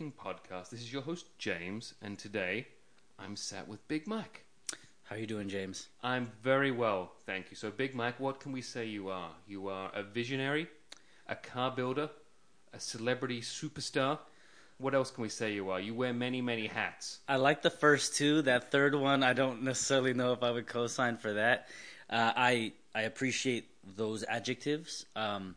welcome to the No Braking Podcast. This is your host James, and today I'm sat with Big Mike. How are you doing, James? I'm very well, thank you. So, Big Mike, what can we say you are? You are a visionary, a car builder, a celebrity superstar. What else can we say you are? You wear many, many hats. I like the first two. That third one, I don't necessarily know if I would co-sign for that. Uh, I I appreciate those adjectives. Um,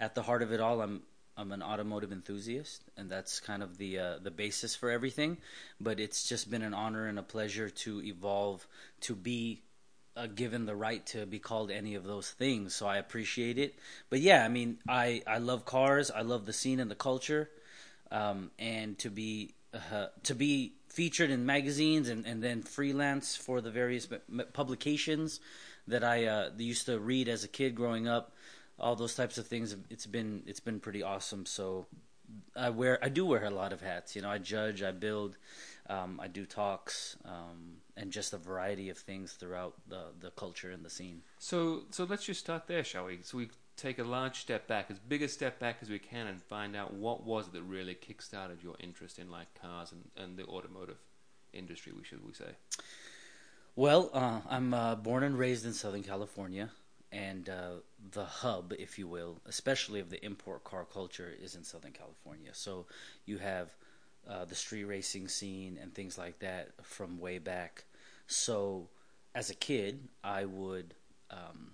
at the heart of it all, I'm I'm an automotive enthusiast, and that's kind of the uh, the basis for everything. But it's just been an honor and a pleasure to evolve to be uh, given the right to be called any of those things. So I appreciate it. But yeah, I mean, I I love cars. I love the scene and the culture, um, and to be uh, to be featured in magazines and, and then freelance for the various publications that I uh, used to read as a kid growing up all those types of things. It's been it's been pretty awesome. So I wear I do wear a lot of hats. You know, I judge, I build, um, I do talks, um, and just a variety of things throughout the the culture and the scene. So so let's just start there, shall we? So we take a large step back, as big a step back as we can, and find out what was it that really kickstarted your interest in like cars and, and the automotive industry. We should we say. Well, uh, I'm uh, born and raised in Southern California and uh, the hub, if you will, especially of the import car culture, is in Southern California. So you have uh, the street racing scene and things like that from way back. So as a kid, I would, um,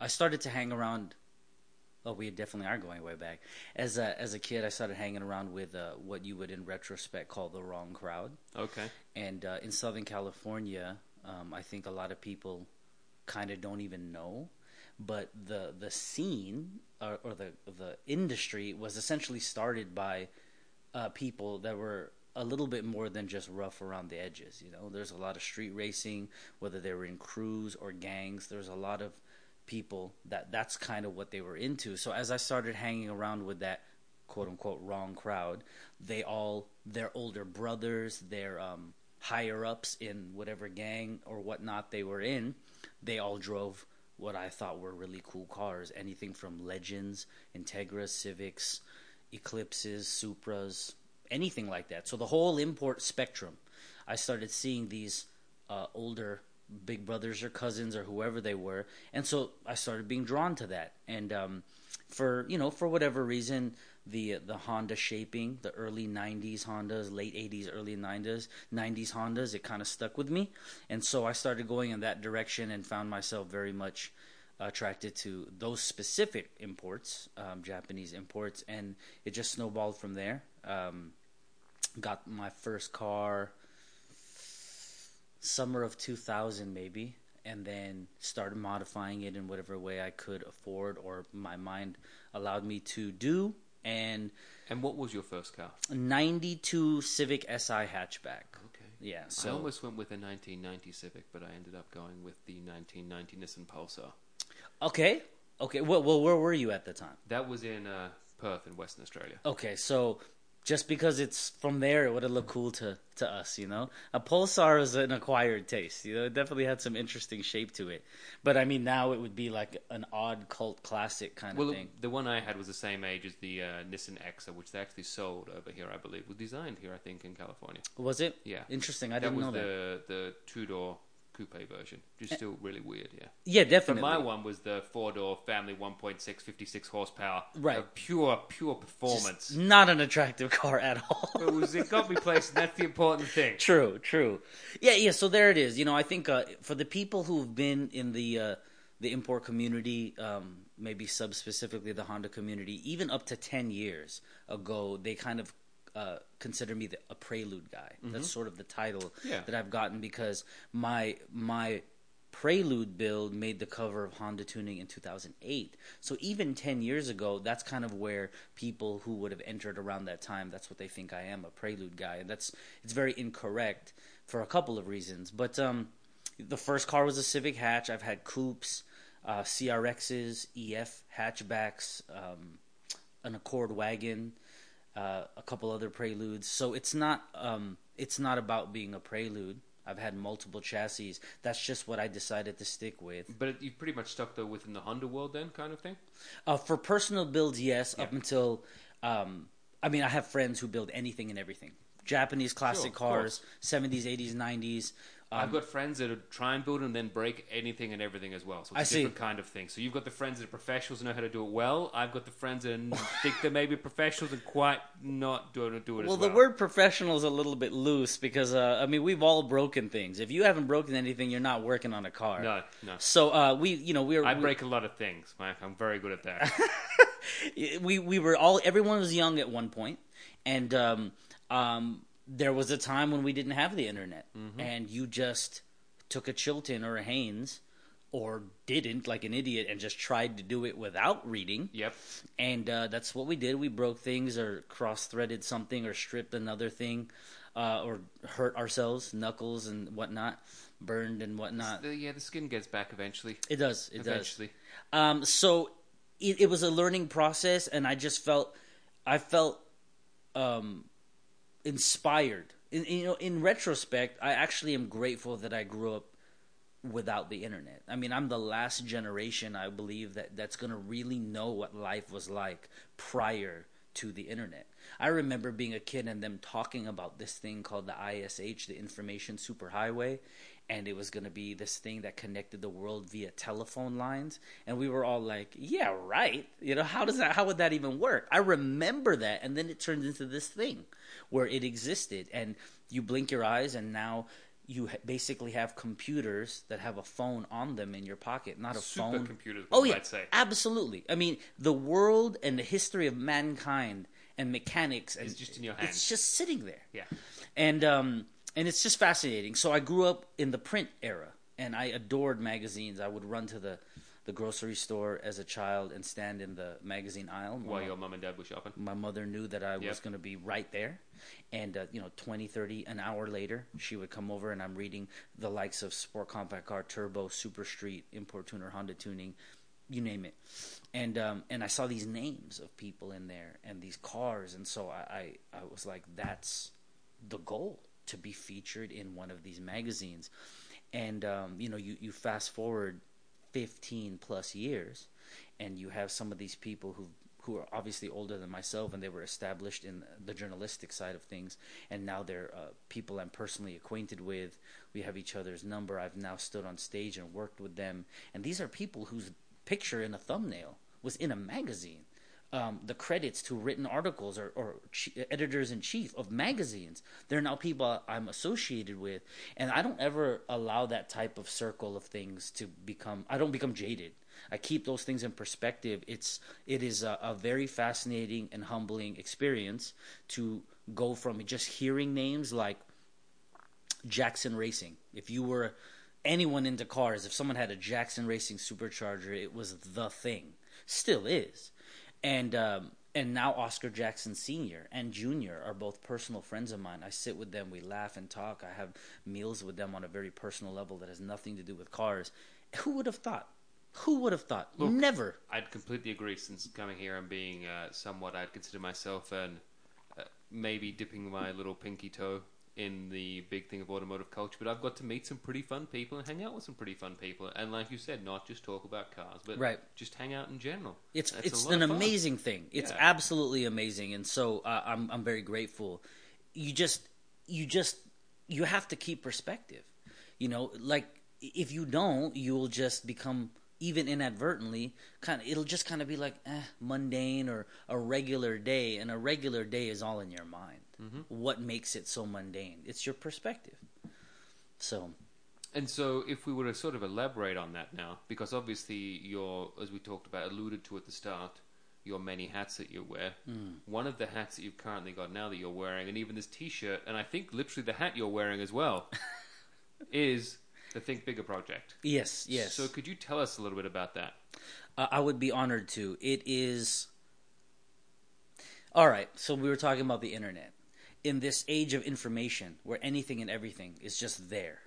I started to hang around. Oh, we definitely are going way back. As a as a kid, I started hanging around with uh, what you would, in retrospect, call the wrong crowd. Okay. And uh, in Southern California, um, I think a lot of people kind of don't even know. But the the scene or, or the the industry was essentially started by uh, people that were a little bit more than just rough around the edges. You know, there's a lot of street racing, whether they were in crews or gangs. There's a lot of people that that's kind of what they were into. So as I started hanging around with that quote unquote wrong crowd, they all their older brothers, their um, higher ups in whatever gang or whatnot they were in, they all drove what I thought were really cool cars. Anything from Legends, Integras, Civics, Eclipses, Supras, anything like that. So the whole import spectrum. I started seeing these uh, older big brothers or cousins or whoever they were, and so I started being drawn to that. And um, for you know, for whatever reason, the the Honda shaping, the early '90s Hondas, late '80s, early '90s, '90s Hondas. It kind of stuck with me, and so I started going in that direction and found myself very much attracted to those specific imports, um, Japanese imports, and it just snowballed from there. Um, got my first car summer of 2000 maybe and then started modifying it in whatever way I could afford or my mind allowed me to do and and what was your first car? 92 Civic Si hatchback. Okay. Yeah, so I almost went with a 1990 Civic, but I ended up going with the 1990 Nissan Pulsar. Okay. Okay. Well, well where were you at the time? That was in uh, Perth in Western Australia. Okay, so just because it's from there, it would have looked cool to, to us, you know. A Pulsar is an acquired taste, you know. It definitely had some interesting shape to it, but I mean, now it would be like an odd cult classic kind well, of thing. the one I had was the same age as the uh, Nissan Exa, which they actually sold over here, I believe. Was designed here, I think, in California. Was it? Yeah. Interesting. I that didn't know the that. the two door coupe version, which is still really weird. Yeah. Yeah, But definitely. my one was the four door family 1.6 56 horsepower. Right. A pure pure performance. Just not an attractive car at all. it was it got me places. and That's the important thing. True, true. Yeah, yeah. So there it is. You know, I think uh, for the people who've been in the uh, the import community, um, maybe sub specifically the Honda community, even up to ten years ago, they kind of uh, consider me the, a prelude guy. That's sort of the title Yeah. that I've gotten because my my prelude build made the cover of Honda Tuning in 2008. So even 10 years ago, that's kind of where people who would have entered around that time, that's what they think I am, a prelude guy. And that's it's very incorrect for a couple of reasons. But um, the first car was a Civic hatch. I've had coupes, uh, CRXs, EF hatchbacks, um, an Accord wagon, uh, a couple other preludes. So it's not um, it's not about being a prelude. I've had multiple chassis. That's just what I decided to stick with. But you pretty much stuck though within the Honda world then, kind of thing. Uh, for personal builds, yes, up until um, I mean, I have friends who build anything and everything. Japanese classic Sure, cars, seventies, eighties, nineties. I've got friends that try and build and then break anything and everything as well. So I it's a see. different kind of thing. So you've got the friends that are professionals and know how to do it well. I've got the friends that think they may be professionals and quite not do it, do it Well, as the well. word professional is a little bit loose because uh, I mean we've all broken things. If you haven't broken anything, you're not working on a car. No, no. So uh, we, you know, we were I we- break a lot of things, Mike. I'm very good at that. we we were all everyone was young at one point, and um, um, there was a time when we didn't have the internet, Mm-hmm. and you just took a Chilton or a Haynes, or didn't like an idiot and just tried to do it without reading. yep. and uh, that's what we did. We broke things, or cross-threaded something, or stripped another thing, uh, or hurt ourselves, knuckles and whatnot, burned and whatnot. The, yeah, the skin gets back eventually. It does. It does. eventually. Um, so it, it was a learning process, and I just felt, I felt, um, inspired. In, you know, in retrospect, I actually am grateful that I grew up without the internet. I mean, I'm the last generation, I believe, that that's going to really know what life was like prior to the internet. I remember being a kid and them talking about this thing called the ISH, the Information Superhighway, and it was going to be this thing that connected the world via telephone lines, and we were all like, "Yeah, right." You know, how does that how would that even work? I remember that, and then it turned into this thing where it existed and you blink your eyes and now you basically have computers that have a phone on them in your pocket, not a phone. Supercomputers, we Oh yeah, absolutely. I mean, the world and the history of mankind and mechanics and It's just in your It's just sitting there, Yeah. and um, and it's just fascinating. So I grew up in the print era, and I adored magazines. I would run to the the grocery store as a child and stand in the magazine aisle. While My- your mum and dad were shopping. my mother knew that I was going to be right there. And, uh, you know, 20, 30, an hour later, she would come over and I'm reading the likes of Sport Compact Car, Turbo, Super Street, Import Tuner, Honda Tuning, you name it. And um, and I saw these names of people in there and these cars. And so I, I, I was like, that's the goal to be featured in one of these magazines. And, um, you know, you, you fast forward 15 plus years and you have some of these people who who are obviously older than myself and they were established in the journalistic side of things and now they're uh, people I'm personally acquainted with. We have each other's number. I've now stood on stage and worked with them. And these are people whose picture in a thumbnail was in a magazine um, the credits to written articles or, or editors in chief of magazines. They're now people I'm associated with, and I don't ever allow that type of circle of things to become. I don't become jaded. I keep those things in perspective. It's it is a, a very fascinating and humbling experience to go from just hearing names like Jackson Racing. If you were anyone into cars, if someone had a Jackson Racing supercharger, it was the thing. Still is. And um, and now Oscar Jackson Sr. and Jr. are both personal friends of mine. I sit with them, we laugh and talk. I have meals with them on a very personal level that has nothing to do with cars. Who would have thought? Who would have thought? Look, Never. I'd completely agree since coming here and being uh, somewhat, I'd consider myself and uh, maybe dipping my little pinky toe in the big thing of automotive culture. But I've got to meet some pretty fun people and hang out with some pretty fun people. And like you said, not just talk about cars, but Right. just hang out in general. It's That's it's an amazing thing. It's Yeah. absolutely amazing, and so uh, I'm I'm very grateful. You just you just you have to keep perspective. You know, like if you don't, you will just become even inadvertently kind of it'll just kind of be like eh, mundane or a regular day, and a regular day is all in your mind. Mm-hmm. What makes it so mundane? It's your perspective. So And so, if we were to sort of elaborate on that now, because obviously you're, as we talked about, alluded to at the start, your many hats that you wear. One of the hats that you've currently got now that you're wearing, and even this T-shirt, and I think literally the hat you're wearing as well, is the Think Bigger project. yes, yes. So, could you tell us a little bit about that? Uh, I would be honored to. It is. All right, so we were talking about the internet. In this age of information, where anything and everything is just there,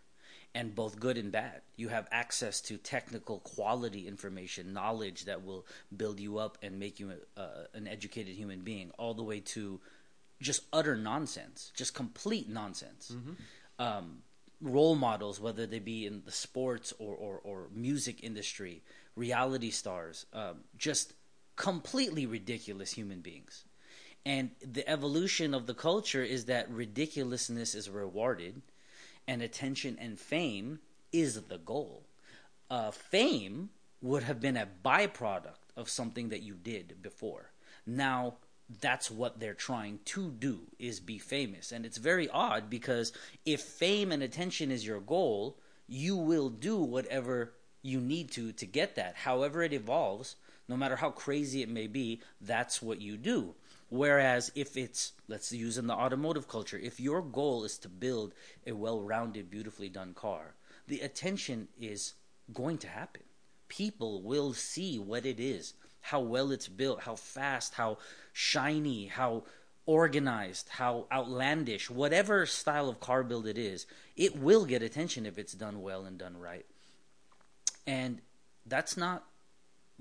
and both good and bad, you have access to technical quality information, knowledge that will build you up and make you a, uh, an educated human being, all the way to just utter nonsense, just complete nonsense. Um, role models, whether they be in the sports or, or, or music industry, reality stars, um, just completely ridiculous human beings. And the evolution of the culture is that ridiculousness is rewarded and attention and fame is the goal. Uh, fame would have been a byproduct of something that you did before. Now, that's what they're trying to do is be famous and it's very odd because if fame and attention is your goal you will do whatever you need to to get that however it evolves no matter how crazy it may be that's what you do whereas if it's let's use in the automotive culture if your goal is to build a well-rounded beautifully done car the attention is going to happen people will see what it is how well it's built, how fast, how shiny, how organized, how outlandish, whatever style of car build it is, it will get attention if it's done well and done right. And that's not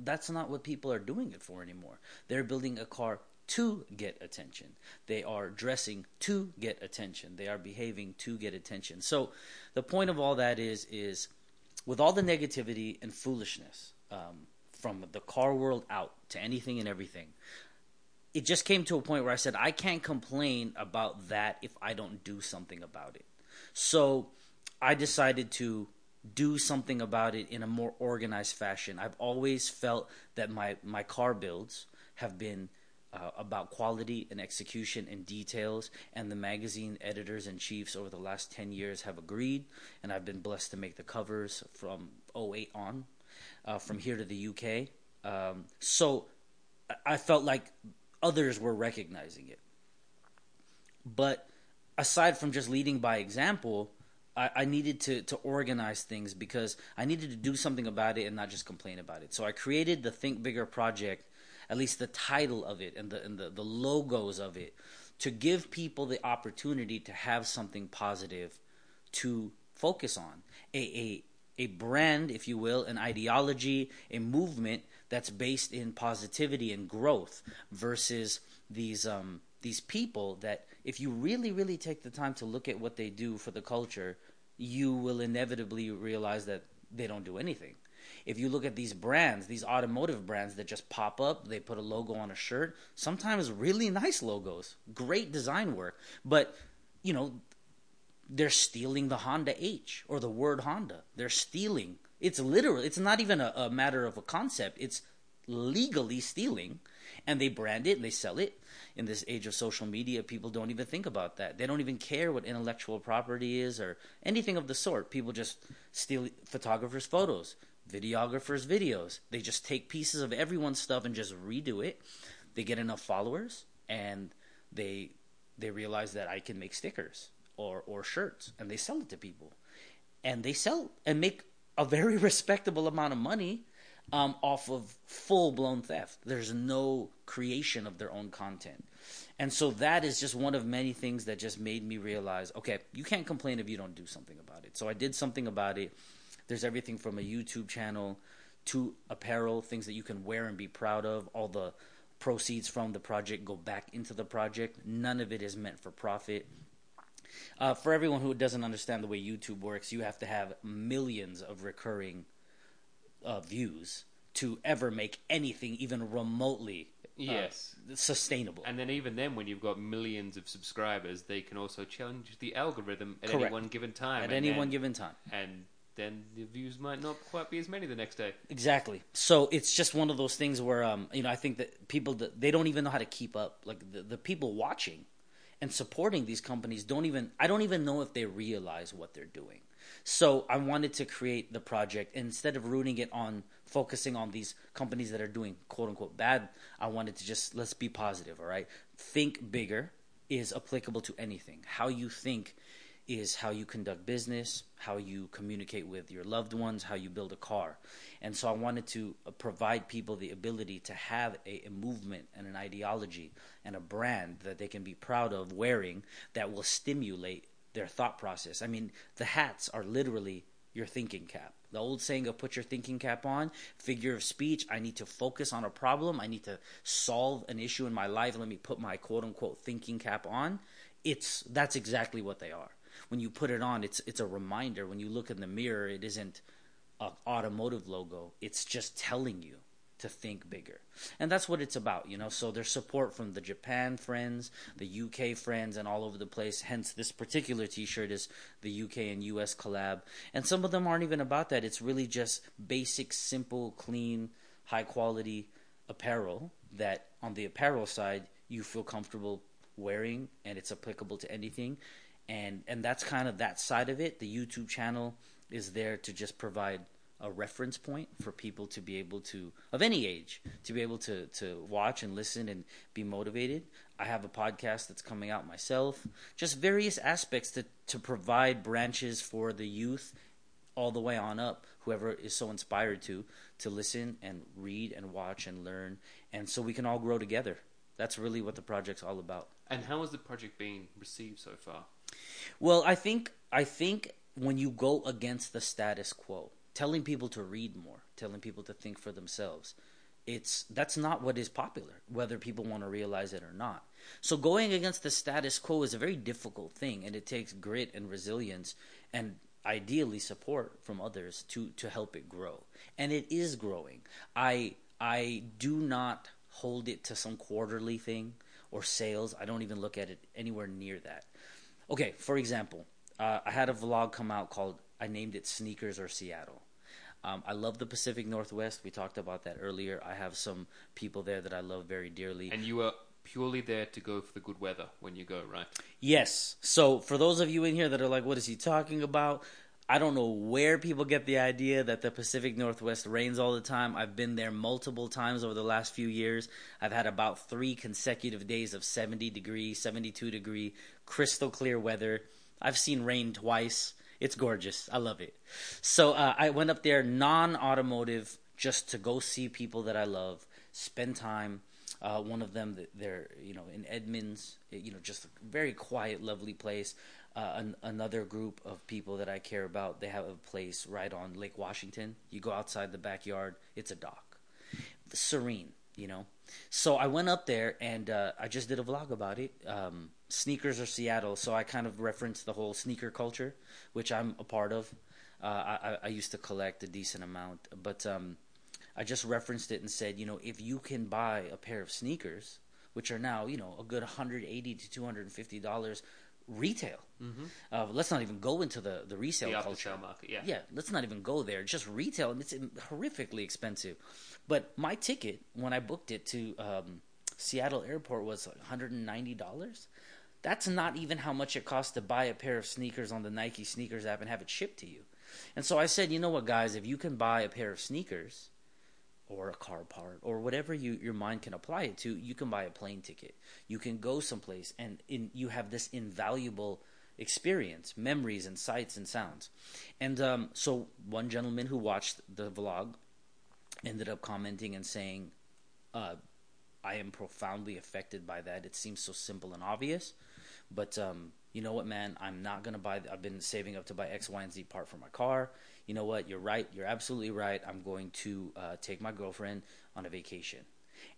that's not what people are doing it for anymore. They're building a car to get attention. They are dressing to get attention. They are behaving to get attention. So the point of all that is is with all the negativity and foolishness, um, from the car world out to anything and everything. It just came to a point where I said, I can't complain about that if I don't do something about it. So I decided to do something about it in a more organized fashion. I've always felt that my, my car builds have been uh, about quality and execution and details, and the magazine editors and chiefs over the last 10 years have agreed, and I've been blessed to make the covers from 08 on uh, from here to the UK. Um, so I felt like others were recognizing it. But aside from just leading by example, I, I, needed to, to organize things because I needed to do something about it and not just complain about it. So I created the Think Bigger project, at least the title of it and the, and the, the logos of it, to give people the opportunity to have something positive to focus on. A, a, a brand, if you will, an ideology, a movement that's based in positivity and growth versus these um, these people that if you really really take the time to look at what they do for the culture, you will inevitably realize that they don't do anything. If you look at these brands, these automotive brands that just pop up, they put a logo on a shirt, sometimes really nice logos, great design work, but you know, they're stealing the Honda H or the word Honda. They're stealing. It's literal. It's not even a, a matter of a concept. It's legally stealing, and they brand it and they sell it. In this age of social media, people don't even think about that. They don't even care what intellectual property is or anything of the sort. People just steal photographers' photos, videographers' videos. They just take pieces of everyone's stuff and just redo it. They get enough followers, and they they realize that I can make stickers or or shirts and they sell it to people and they sell and make a very respectable amount of money um, off of full blown theft. There's no creation of their own content. And so that is just one of many things that just made me realize okay, you can't complain if you don't do something about it. So I did something about it. There's everything from a YouTube channel to apparel, things that you can wear and be proud of. All the proceeds from the project go back into the project. None of it is meant for profit. Uh, for everyone who doesn't understand the way YouTube works, you have to have millions of recurring uh, views to ever make anything even remotely uh, yes sustainable. And then even then, when you've got millions of subscribers, they can also challenge the algorithm at Correct. any one given time. At and any then- one given time. and then the views might not quite be as many the next day. Exactly. So it's just one of those things where, um, you know, I think that people they don't even know how to keep up. Like the, the people watching and supporting these companies don't even I don't even know if they realize what they're doing. So I wanted to create the project instead of rooting it on focusing on these companies that are doing quote unquote bad. I wanted to just let's be positive, all right? Think bigger is applicable to anything. How you think is how you conduct business, how you communicate with your loved ones, how you build a car. And so I wanted to uh, provide people the ability to have a, a, movement and an ideology and a brand that they can be proud of wearing that will stimulate their thought process. I mean, the hats are literally your thinking cap. The old saying of put your thinking cap on, figure of speech, I need to focus on a problem, I need to solve an issue in my life, let me put my quote unquote thinking cap on. It's that's exactly what they are when you put it on, it's it's a reminder. When you look in the mirror, it isn't an automotive logo. It's just telling you to think bigger. And that's what it's about, you know. So there's support from the Japan friends, the UK friends, and all over the place. Hence, this particular t shirt is the UK and US collab. And some of them aren't even about that. It's really just basic, simple, clean, high quality apparel that on the apparel side you feel comfortable wearing and it's applicable to anything. And and that's kind of that side of it. The YouTube channel is there to just provide a reference point for people to be able to of any age to be able to to watch and listen and be motivated. I have a podcast that's coming out myself. Just various aspects to to provide branches for the youth all the way on up whoever is so inspired to to listen and read and watch and learn. And so we can all grow together. That's really what the project's all about. And how has the project been received so far? Well i think i think when you go against the status quo telling people to read more, telling people to think for themselves. It's that's not what is popular, whether people want to realize it or not. So going against the status quo is a very difficult thing, and it takes grit and resilience, and ideally support from others to to help it grow. And it is growing. I I do not hold it to some quarterly thing or sales. I don't even look at it anywhere near that. Okay, for example, uh, I had a vlog come out called I named it Sneakers or Seattle. Um, I love the Pacific Northwest. We talked about that earlier. I have some people there that I love very dearly. And you are purely there to go for the good weather when you go, right? Yes. So for those of you in here that are like, what is he talking about? I don't know where people get the idea that the Pacific Northwest rains all the time. I've been there multiple times over the last few years. I've had about three consecutive days of 70 degree, 72 degree, crystal clear weather. I've seen rain twice. It's gorgeous. I love it. So uh, I went up there non automotive just to go see people that I love, spend time. Uh, one of them, they're you know in Edmonds, you know just a very quiet, lovely place. Uh, an, another group of people that I care about, they have a place right on Lake Washington. You go outside the backyard, it's a dock, serene, you know. So I went up there and uh, I just did a vlog about it. Um, sneakers are Seattle, so I kind of referenced the whole sneaker culture, which I'm a part of. Uh, I, I used to collect a decent amount, but um, I just referenced it and said, you know, if you can buy a pair of sneakers, which are now, you know, a good 180 to 250 dollars retail. Mm-hmm. Uh, let's not even go into the the resale the culture. market, yeah. Yeah, let's not even go there. Just retail, and it's horrifically expensive. But my ticket when I booked it to um, Seattle Airport was like 190 dollars. That's not even how much it costs to buy a pair of sneakers on the Nike sneakers app and have it shipped to you. And so I said, you know what, guys, if you can buy a pair of sneakers or a car part or whatever you, your mind can apply it to, you can buy a plane ticket. You can go someplace and in, you have this invaluable experience, memories and sights and sounds. And um, so one gentleman who watched the vlog ended up commenting and saying, uh, I am profoundly affected by that. It seems so simple and obvious, but um, you know what, man? I'm not gonna buy. I've been saving up to buy X, Y, and Z part for my car. You know what? You're right. You're absolutely right. I'm going to uh, take my girlfriend on a vacation.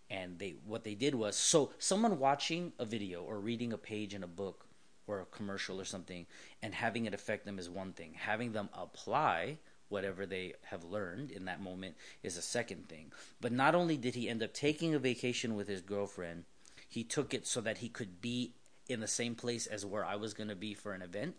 And they, what they did was, so someone watching a video or reading a page in a book or a commercial or something, and having it affect them is one thing. Having them apply whatever they have learned in that moment is a second thing. But not only did he end up taking a vacation with his girlfriend, he took it so that he could be in the same place as where I was going to be for an event.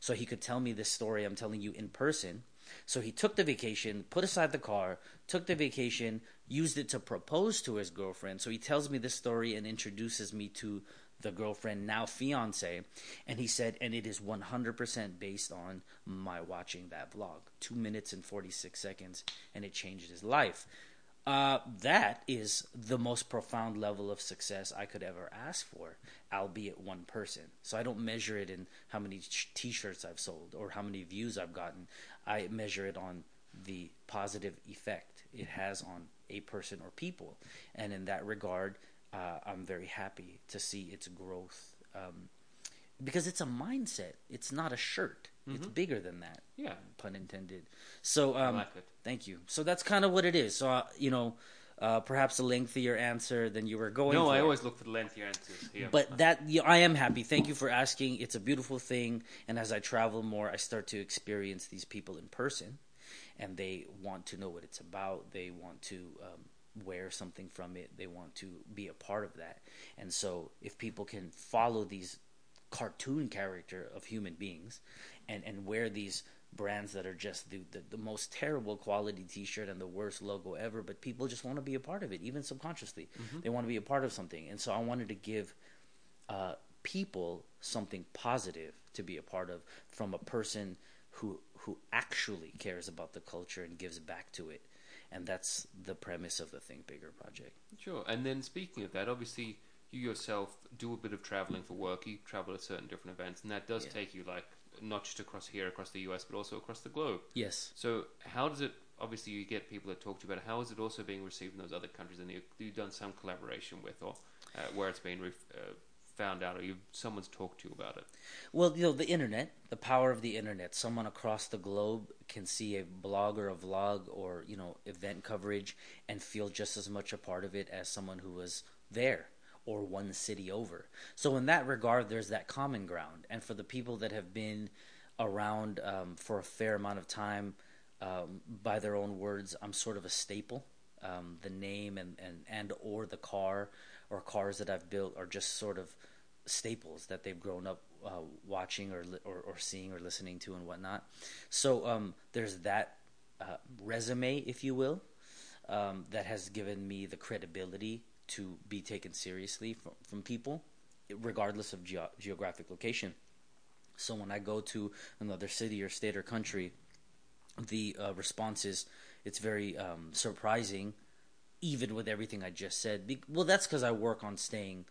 So he could tell me this story I'm telling you in person. So he took the vacation, put aside the car, took the vacation, used it to propose to his girlfriend. So he tells me this story and introduces me to the girlfriend, now fiance. And he said, and it is 100% based on my watching that vlog. Two minutes and 46 seconds, and it changed his life. Uh, that is the most profound level of success I could ever ask for, albeit one person. So I don't measure it in how many t shirts I've sold or how many views I've gotten. I measure it on the positive effect it has on a person or people. And in that regard, uh, I'm very happy to see its growth um, because it's a mindset. It's not a shirt. Mm-hmm. It's bigger than that. Yeah, pun intended. So um, like. Thank you. So that's kind of what it is. So uh, you know, uh, perhaps a lengthier answer than you were going. No, for. I always look for the lengthier answers. Here. But that you know, I am happy. Thank you for asking. It's a beautiful thing, and as I travel more, I start to experience these people in person, and they want to know what it's about. They want to um, wear something from it. They want to be a part of that. And so if people can follow these cartoon character of human beings and, and wear these brands that are just the, the, the most terrible quality t-shirt and the worst logo ever, but people just want to be a part of it, even subconsciously. They want to be a part of something. And so I wanted to give uh, people something positive to be a part of from a person who who actually cares about the culture and gives back to it. And that's the premise of the Think Bigger project. Sure. And then speaking of that, obviously you yourself do a bit of traveling for work. You travel at certain different events, and that does Yeah. take you like not just across here, across the US, but also across the globe. Yes. So how does it? Obviously, you get people that talk to you about it. How is it also being received in those other countries? And you, you've done some collaboration with, or uh, where it's been ref- uh, found out, or you someone's talked to you about it. Well, you know, the internet, the power of the internet. Someone across the globe can see a blog or a vlog or, you know, event coverage and feel just as much a part of it as someone who was there or one city over. So, in that regard, there's that common ground. And for the people that have been around um, for a fair amount of time, um, by their own words, I'm sort of a staple. Um, the name and, and, and or the car or cars that I've built are just sort of staples that they've grown up uh, watching or, or or seeing or listening to and whatnot. So um, there's that uh, resume, if you will, um, that has given me the credibility to be taken seriously from, from people, regardless of geo- geographic location. So when I go to another city or state or country, the uh, response is it's very um, surprising, even with everything I just said. Be- well, that's because I work on staying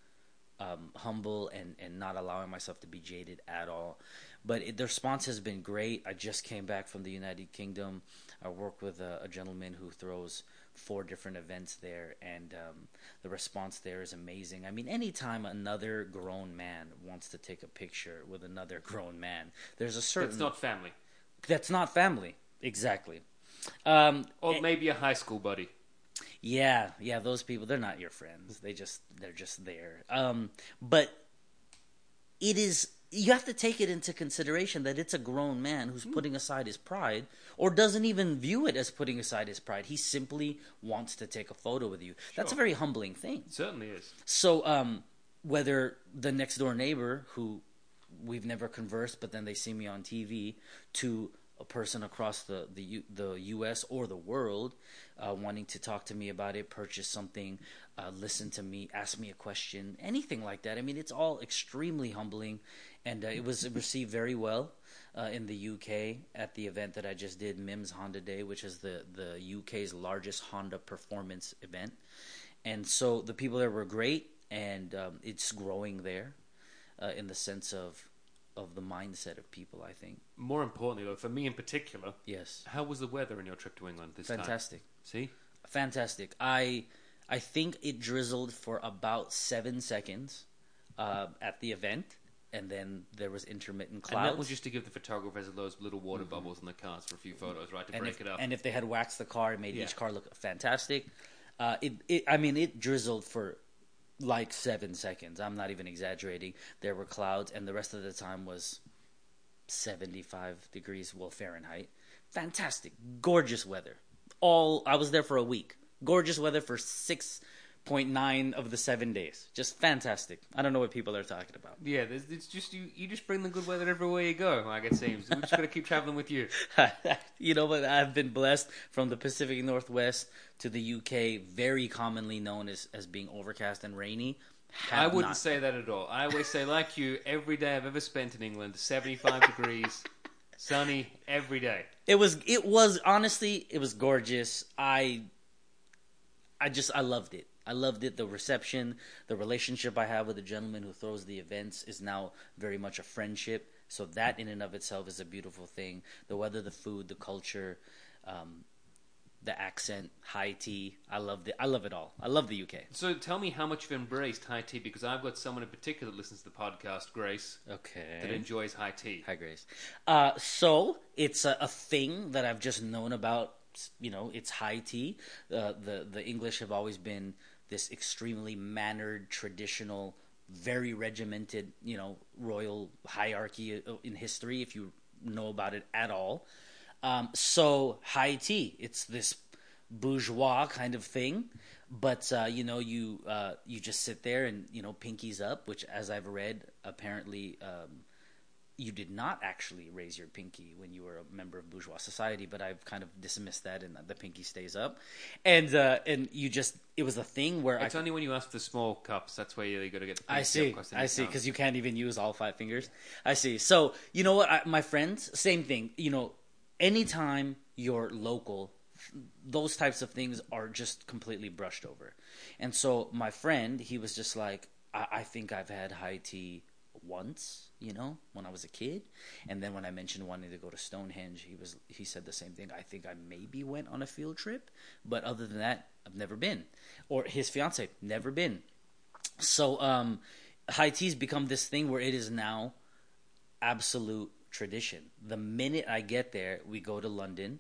um, humble and, and not allowing myself to be jaded at all. But it, the response has been great. I just came back from the United Kingdom. I work with a, a gentleman who throws four different events there, and um, the response there is amazing. I mean, anytime another grown man wants to take a picture with another grown man, there's a certain It's not family, that's not family exactly. Um, or maybe a high school buddy. yeah, yeah, those people they're not your friends. They just they're just there. Um but it is you have to take it into consideration that it's a grown man who's putting aside his pride or doesn't even view it as putting aside his pride. He simply wants to take a photo with you. That's a very humbling thing. It certainly is. So, um, whether the next door neighbor who we've never conversed, but then they see me on TV, to a person across the the U, the U.S. or the world uh, wanting to talk to me about it, purchase something, uh, listen to me, ask me a question, anything like that. I mean, it's all extremely humbling, and uh, it was received very well. Uh, in the UK, at the event that I just did, MIMS Honda Day, which is the, the UK's largest Honda performance event. And so the people there were great, and um, it's growing there uh, in the sense of of the mindset of people. I think More importantly, though, for me in particular, yes, how was the weather in your trip to England this time? fantastic, See, fantastic. I I think it drizzled for about seven seconds uh, at the event, and then there was intermittent clouds. and that was just to give the photographers those little water bubbles in the cars for a few photos, right? To and break if, it up. and if they had waxed the car, it made Yeah. each car look fantastic. Uh, it, it, I mean, it drizzled for like seven seconds. I'm not even exaggerating. There were clouds, and the rest of the time was 75 degrees, well Fahrenheit. Fantastic, gorgeous weather. All I was there for a week. Gorgeous weather for six point nine of the seven days. Just fantastic. I don't know what people are talking about. yeah, it's just you. You just bring the good weather everywhere you go. Like it seems, we're just gonna keep traveling with you. you know what? I've been blessed from the Pacific Northwest to the UK, very commonly known as, as being overcast and rainy. I wouldn't not- say that at all. I always say, like you, every day I've ever spent in England, 75 degrees, sunny every day. It was. It was honestly. It was gorgeous. I. I just. I loved it. I loved it. The reception, the relationship I have with the gentleman who throws the events is now very much a friendship. So that in and of itself is a beautiful thing. The weather, the food, the culture, um, the accent, high tea. I loved it. I love it all. I love the UK. So tell me how much you've embraced high tea, because I've got someone in particular that listens to the podcast, Grace, Okay. that enjoys high tea. Hi, Grace. Uh, so it's a, a thing that I've just known about. You know, it's high tea. Uh, the the English have always been this extremely mannered, traditional, very regimented. You know, royal hierarchy uh, in history. If you know about it at all. Um, so high tea, it's this bourgeois kind of thing. But uh, you know, you uh, you just sit there and you know, pinkies up, which, as I've read, apparently um, you did not actually raise your pinky when you were a member of bourgeois society, but I've kind of dismissed that, and the pinky stays up, and uh, and you just it was a thing where It's I, only when you ask the small cups that's where you got to get the I see, I see, because you can't even use all five fingers. I see. So you know what, I, my friends, same thing. You know, anytime you're local, those types of things are just completely brushed over. And so my friend, he was just like, I, I think I've had high tea once, you know, when I was a kid. And then when I mentioned wanting to go to Stonehenge, he was he said the same thing. I think I maybe went on a field trip, but other than that, I've never been. Or his fiance, never been. So um, high tea's become this thing where it is now absolute tradition. The minute I get there, we go to London.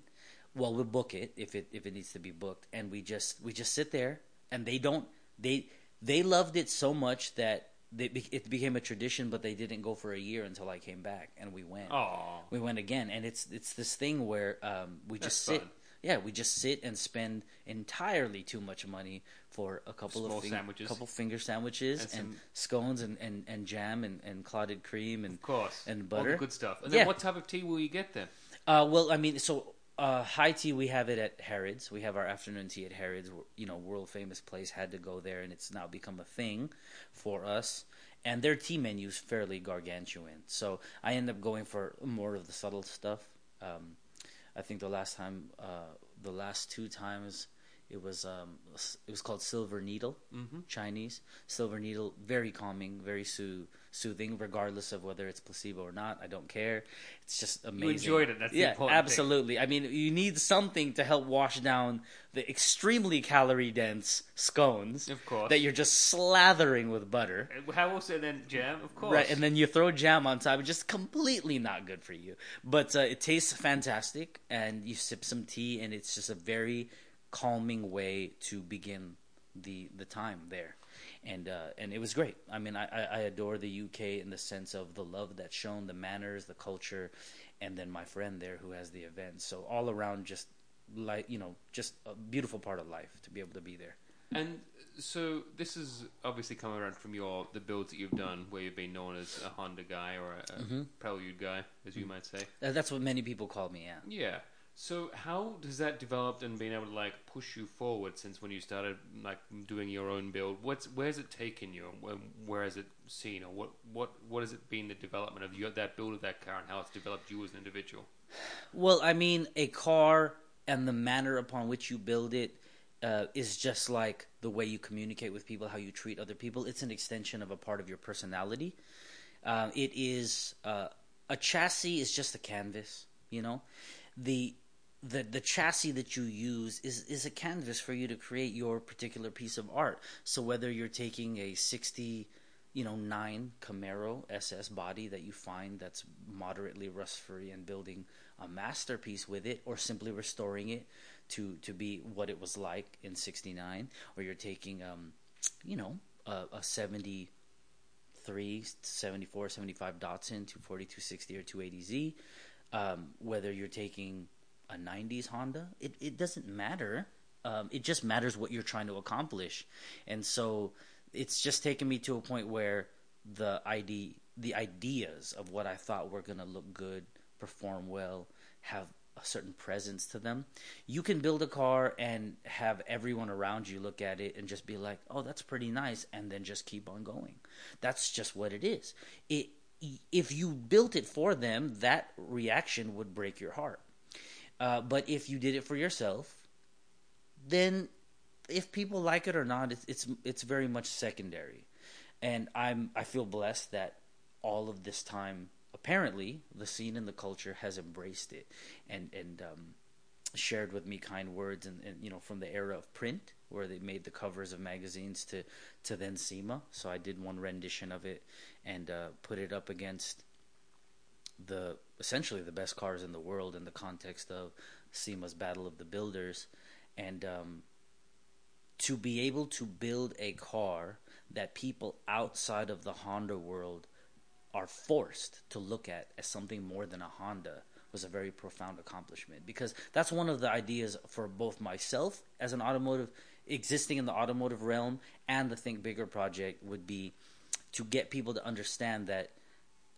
Well, we'll book it if it if it needs to be booked, and we just we just sit there, and they don't they they loved it so much that they, it became a tradition, but they didn't go for a year until I came back, and we went. Aw. We went again, and it's it's this thing where um, we just sit. fun. Yeah, we just sit and spend entirely too much money for a couple Small of fing- sandwiches. couple finger sandwiches And and, scones and, and, and jam and, and clotted cream and Of course. and All butter. the good stuff. And then Yeah. what type of tea will you get then? Uh, well, I mean, so uh, high tea we have it at Harrods. We have our afternoon tea at Harrods. You know, world famous place. Had to go there, and it's now become a thing for us. And their tea menu's fairly gargantuan. So I end up going for more of the subtle stuff. Um, I think the last time, uh, the last two times, it was um, it was called Silver Needle, Mm-hmm. Chinese Silver Needle. Very calming, very soo- soothing, regardless of whether it's placebo or not. I don't care. It's just amazing. You enjoyed it, that's the yeah, important thing. absolutely. I mean, you need something to help wash down the extremely calorie dense scones Of course. that you're just slathering with butter. Uh, How also then jam? Of course. Right, and then you throw jam on top. It's just completely not good for you. But uh, it tastes fantastic, and you sip some tea, and it's just a very calming way to begin the the time there. And uh, and it was great. I mean, I, I adore the UK in the sense of the love that's shown, the manners, the culture, and then my friend there who has the event. So all around, just like you know, just a beautiful part of life to be able to be there. And so this is obviously coming around from your the builds that you've done, where you've been known as a Honda guy or a, a Mm-hmm. Prelude guy, as you might say. Uh, That's what many people call me. Yeah. Yeah. So how does that develop and being able to like push you forward since when you started like doing your own build? What's where's it taken you? Where, where has it seen, or what what what has it been the development of your that build of that car and how it's developed you as an individual? Well, I mean, a car and the manner upon which you build it uh, is just like the way you communicate with people, how you treat other people. It's an extension of a part of your personality. Uh, it is uh, a chassis is just a canvas, you know. The the the chassis that you use is is a canvas for you to create your particular piece of art. So whether you're taking a sixty you know, nine Camaro SS body that you find that's moderately rust free and building a masterpiece with it, or simply restoring it to to be what it was like in '69, or you're taking, um, you know, a, a 73, 74, 75 Datsun 240, 260, or 280Z, um, whether you're taking a 90s Honda, it, it doesn't matter. Um, it just matters what you're trying to accomplish. And so it's just taken me to a point where the ID, the ideas of what I thought were going to look good, perform well, have a certain presence to them. You can build a car and have everyone around you look at it and just be like, "Oh, that's pretty nice," and then just keep on going. That's just what it is. It if you built it for them, that reaction would break your heart. Uh, but if you did it for yourself, then if people like it or not, it's it's it's very much secondary. And I'm I feel blessed that all of this time, apparently, the scene and the culture has embraced it and and um, shared with me kind words and, and you know from the era of print where they made the covers of magazines to to then SEMA. So I did one rendition of it and uh, put it up against the essentially the best cars in the world in the context of SEMA's Battle of the Builders, and um, to be able to build a car that people outside of the Honda world are forced to look at as something more than a Honda was a very profound accomplishment. Because that's one of the ideas for both myself as an automotive existing in the automotive realm and the Think Bigger project would be to get people to understand that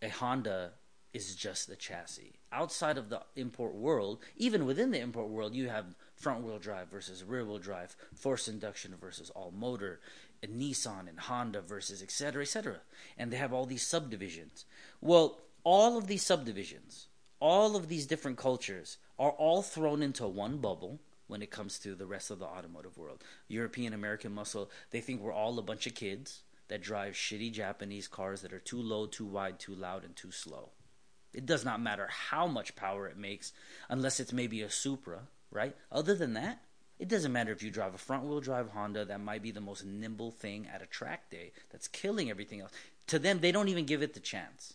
a Honda is just the chassis. Outside of the import world, even within the import world, you have front wheel drive versus rear wheel drive, force induction versus all motor, and Nissan and Honda versus etc. etc. And they have all these subdivisions. Well, all of these subdivisions, all of these different cultures are all thrown into one bubble when it comes to the rest of the automotive world. European American muscle, they think we're all a bunch of kids that drive shitty Japanese cars that are too low, too wide, too loud, and too slow. It does not matter how much power it makes, unless it's maybe a Supra, right? Other than that, it doesn't matter if you drive a front wheel drive Honda that might be the most nimble thing at a track day that's killing everything else. To them, they don't even give it the chance.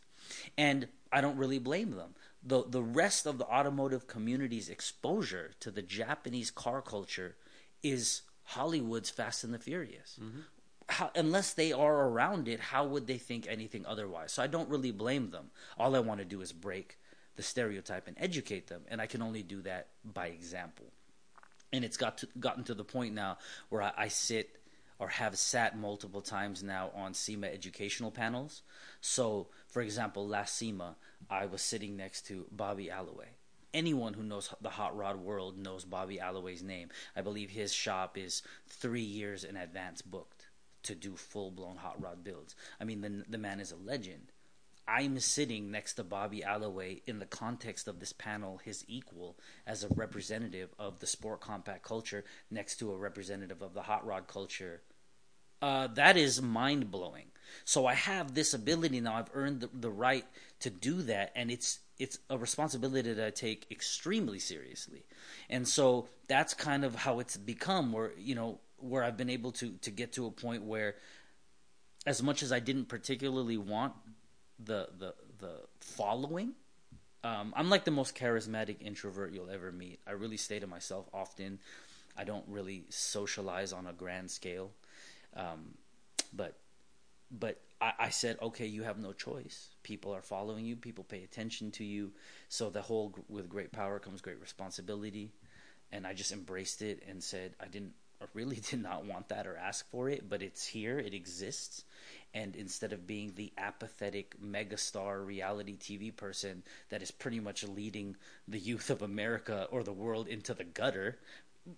And I don't really blame them. The the rest of the automotive community's exposure to the Japanese car culture is Hollywood's Fast and the Furious. Mm-hmm. How, unless they are around it, how would they think anything otherwise? So I don't really blame them. All I want to do is break the stereotype and educate them, and I can only do that by example. And it's got to, gotten to the point now where I, I sit or have sat multiple times now on SEMA educational panels. So, for example, last SEMA, I was sitting next to Bobby Alloway. Anyone who knows the hot rod world knows Bobby Alloway's name. I believe his shop is three years in advance booked to do full blown hot rod builds. I mean, the, the man is a legend. I'm sitting next to Bobby Alloway in the context of this panel, his equal as a representative of the sport compact culture next to a representative of the hot rod culture. Uh, that is mind blowing. So I have this ability now. I've earned the, the right to do that, and it's it's a responsibility that I take extremely seriously. And so that's kind of how it's become. Where you know where I've been able to to get to a point where, as much as I didn't particularly want the the the following. Um, I'm like the most charismatic introvert you'll ever meet. I really stay to myself often. I don't really socialize on a grand scale. Um, but but I, I, said, okay, you have no choice. People are following you. People pay attention to you. So the whole with great power comes great responsibility, and I just embraced it and said I didn't I really did not want that or ask for it, but it's here. It exists, and instead of being the apathetic megastar reality TV person that is pretty much leading the youth of America or the world into the gutter,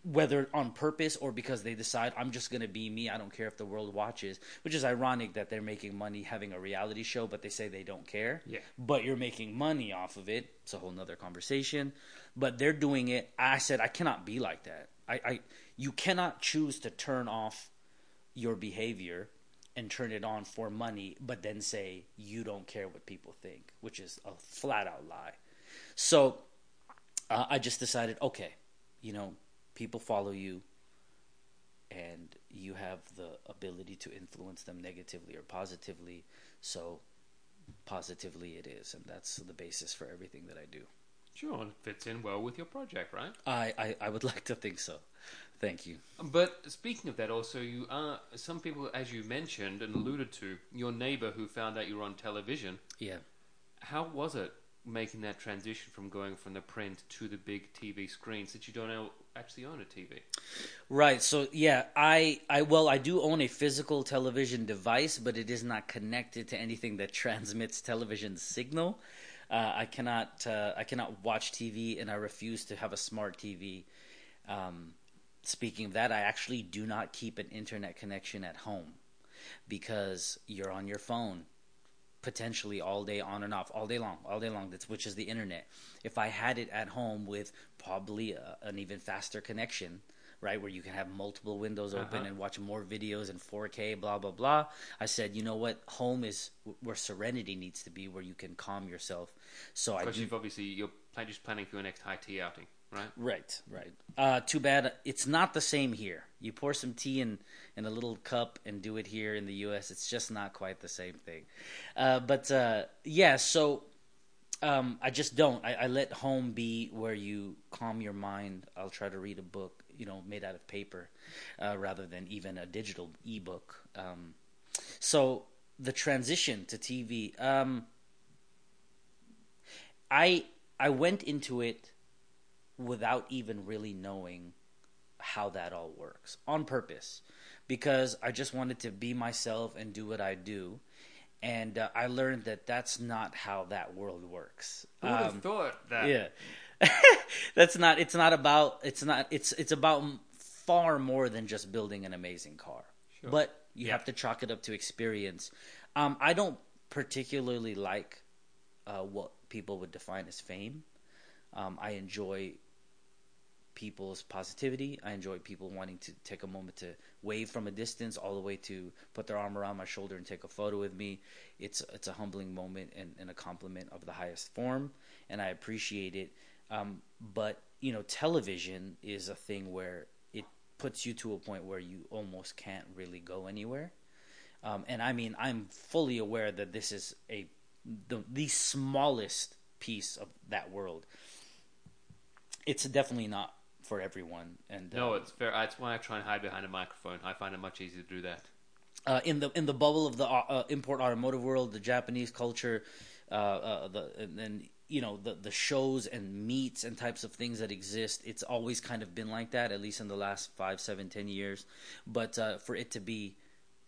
whether on purpose or because they decide I'm just going to be me, I don't care if the world watches, which is ironic that they're making money having a reality show, but they say they don't care. Yeah. But you're making money off of it. It's a whole nother conversation. But they're doing it. I said, I cannot be like that. I, I you cannot choose to turn off your behavior and turn it on for money, but then say you don't care what people think, which is a flat out lie. So uh, I just decided, okay, you know, people follow you, and you have the ability to influence them negatively or positively. So positively it is, and that's the basis for everything that I do. Sure, it fits in well with your project, right? I, I, I would like to think so. Thank you. But speaking of that, also, you are some people, as you mentioned and alluded to, your neighbor who found out you were on television. Yeah. How was it making that transition from going from the print to the big TV screen, since you don't actually own a TV? Right. So yeah, I I well I do own a physical television device, but it is not connected to anything that transmits television signal. Uh, I cannot uh, I cannot watch TV, and I refuse to have a smart TV. Um, speaking of that, I actually do not keep an internet connection at home because you're on your phone potentially all day on and off all day long all day long that's which is the internet. If i had it at home with probably a, an even faster connection right where you can have multiple windows open uh-huh. and watch more videos in 4k blah blah blah i said you know what? Home is where serenity needs to be where you can calm yourself. So i you've obviously you're just planning for your next high tea outing right? Right, right. Uh, too bad it's not the same here. You pour some tea in in a little cup and do it here in the U.S. It's just not quite the same thing. Uh, but uh, yeah, so um, I just don't. I, I, let home be where you calm your mind. I'll try to read a book, you know, made out of paper, uh, rather than even a digital ebook. Um, so the transition to TV. Um, I I went into it without even really knowing how that all works on purpose because I just wanted to be myself and do what I do. And uh, I learned that that's not how that world works. Who would have Um, thought that? yeah that's not it's not about it's not it's it's about far more than just building an amazing car Sure. but you Yeah. have to chalk it up to experience um, i don't particularly like uh, what people would define as fame um, i enjoy people's positivity i enjoy people wanting to take a moment to wave from a distance all the way to put their arm around my shoulder and take a photo with me it's it's a humbling moment and, and a compliment of the highest form and i appreciate it um, but you know, television is a thing where it puts you to a point where you almost can't really go anywhere. Um, and I mean, I'm fully aware that this is a the the smallest piece of that world. It's definitely not for everyone, and No, um, it's fair. That's why I try and hide behind a microphone. I find it much easier to do that. uh, in the in the bubble of the uh, uh, import automotive world, the Japanese culture, uh, uh, the and then you know the the shows and meets and types of things that exist. It's always kind of been like that, at least in the last five, seven, ten years. But uh, for it to be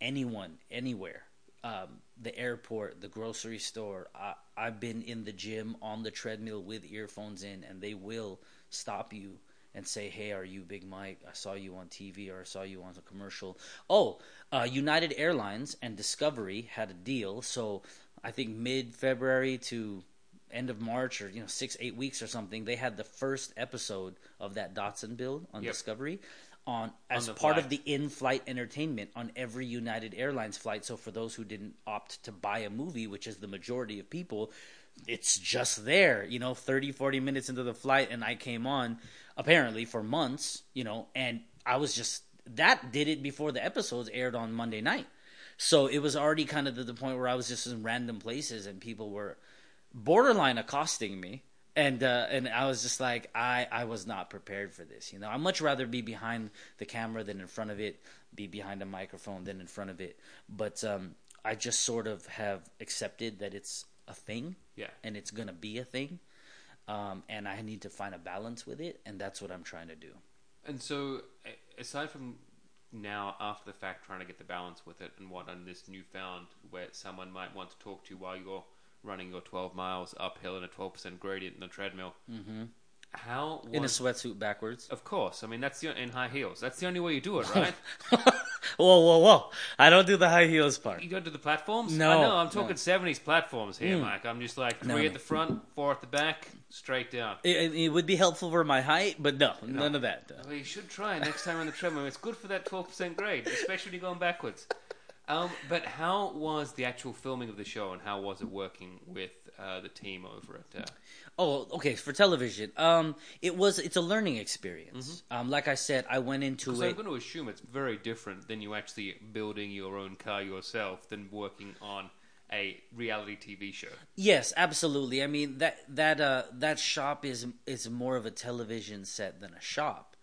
anyone, anywhere, um, the airport, the grocery store. I, I've been in the gym on the treadmill with earphones in, and they will stop you and say, "Hey, are you Big Mike? I saw you on TV or I saw you on a commercial." Oh, uh, United Airlines and Discovery had a deal, so I think mid February to end of March or you know six eight weeks or something, they had the first episode of that Datsun build on Yep. Discovery on as the part of the in-flight entertainment on every United Airlines flight. So for those who didn't opt to buy a movie, which is the majority of people, it's just there, you know, 30 40 minutes into the flight and I came on apparently for months, you know, and I was just that did it before the episodes aired on Monday night. So it was already kind of to the point where I was just in random places and people were borderline accosting me and uh, and I was just like I I was not prepared for this. You know, I'd much rather be behind the camera than in front of it, be behind a microphone than in front of it. But um, I just sort of have accepted that it's a thing, Yeah. and it's gonna be a thing, um, and I need to find a balance with it, and that's what I'm trying to do. And so, aside from now, after the fact, trying to get the balance with it and what on this newfound where someone might want to talk to you while you're running your 12 miles uphill in a 12% gradient in the treadmill. Mm-hmm. How In a sweatsuit backwards. Of course. I mean, that's the in high heels. That's the only way you do it, right? whoa, whoa, whoa! I don't do the high heels part. you go to the platforms. No, I know. I'm no. talking 70s platforms here, Mm. Mike. I'm just like three No, at the front, four at the back, straight down. It, it would be helpful for my height, but no, none of that. Well, you should try next time on the treadmill. It's good for that 12% grade, especially when you're going backwards. Um, but how was the actual filming of the show, and how was it working with uh, the team over at? Uh, Oh, okay. For television, um, it was it's a learning experience. Mm-hmm. Um, like I said, I went into it. so I'm going to assume it's very different than you actually building your own car yourself than working on a reality TV show. Yes, absolutely. I mean that that uh, that shop is is more of a television set than a shop,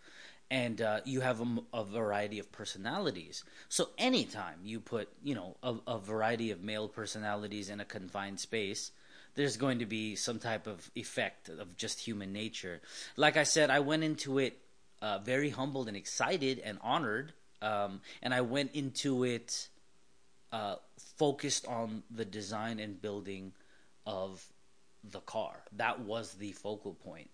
and uh, you have a variety of personalities. So anytime you put you know a, a variety of male personalities in a confined space, there's going to be some type of effect of just human nature. Like I said, I went into it uh, very humbled and excited and honored, um, and I went into it uh, focused on the design and building of the car. That was the focal point.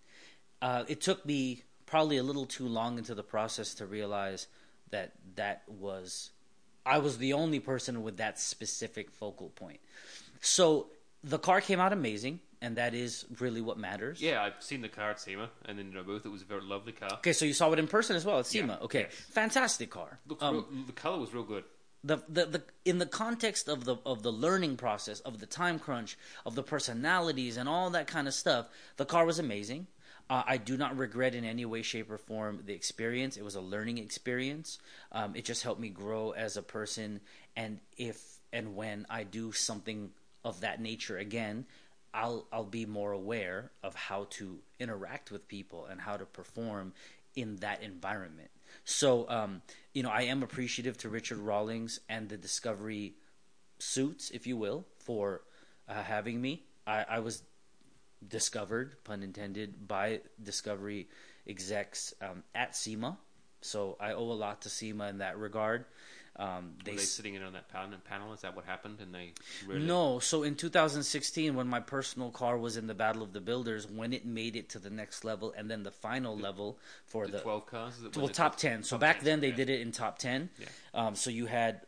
Uh, it took me probably a little too long into the process to realize that that was I was the only person with that specific focal point. So the car came out amazing, and that is really what matters. Yeah, I've seen the car at SEMA and in booth. It was a very lovely car. Okay, so you saw it in person as well at Yeah, SEMA. Okay, yes. fantastic car. Looks Um, real, the color was real good. the, the the in the context of the of the learning process of the time crunch of the personalities and all that kind of stuff the car was amazing uh, i do not regret in any way shape or form the experience it was a learning experience um, it just helped me grow as a person and if and when i do something of that nature again i'll i'll be more aware of how to interact with people and how to perform in that environment so, um, you know, I am appreciative to Richard Rawlings and the Discovery suits, if you will, for uh, having me. I, I was discovered, pun intended, by Discovery execs um, at SEMA. So I owe a lot to SEMA in that regard. Um, Were they sitting in on that panel, panel? Is that what happened? And they really No, so in 2016, when my personal car was in the Battle of the Builders, when it made it to the next level and then the final level for the, the, twelve cars. Is well top 10. So top back 10, then they did it in top 10. Yeah. Um, so you had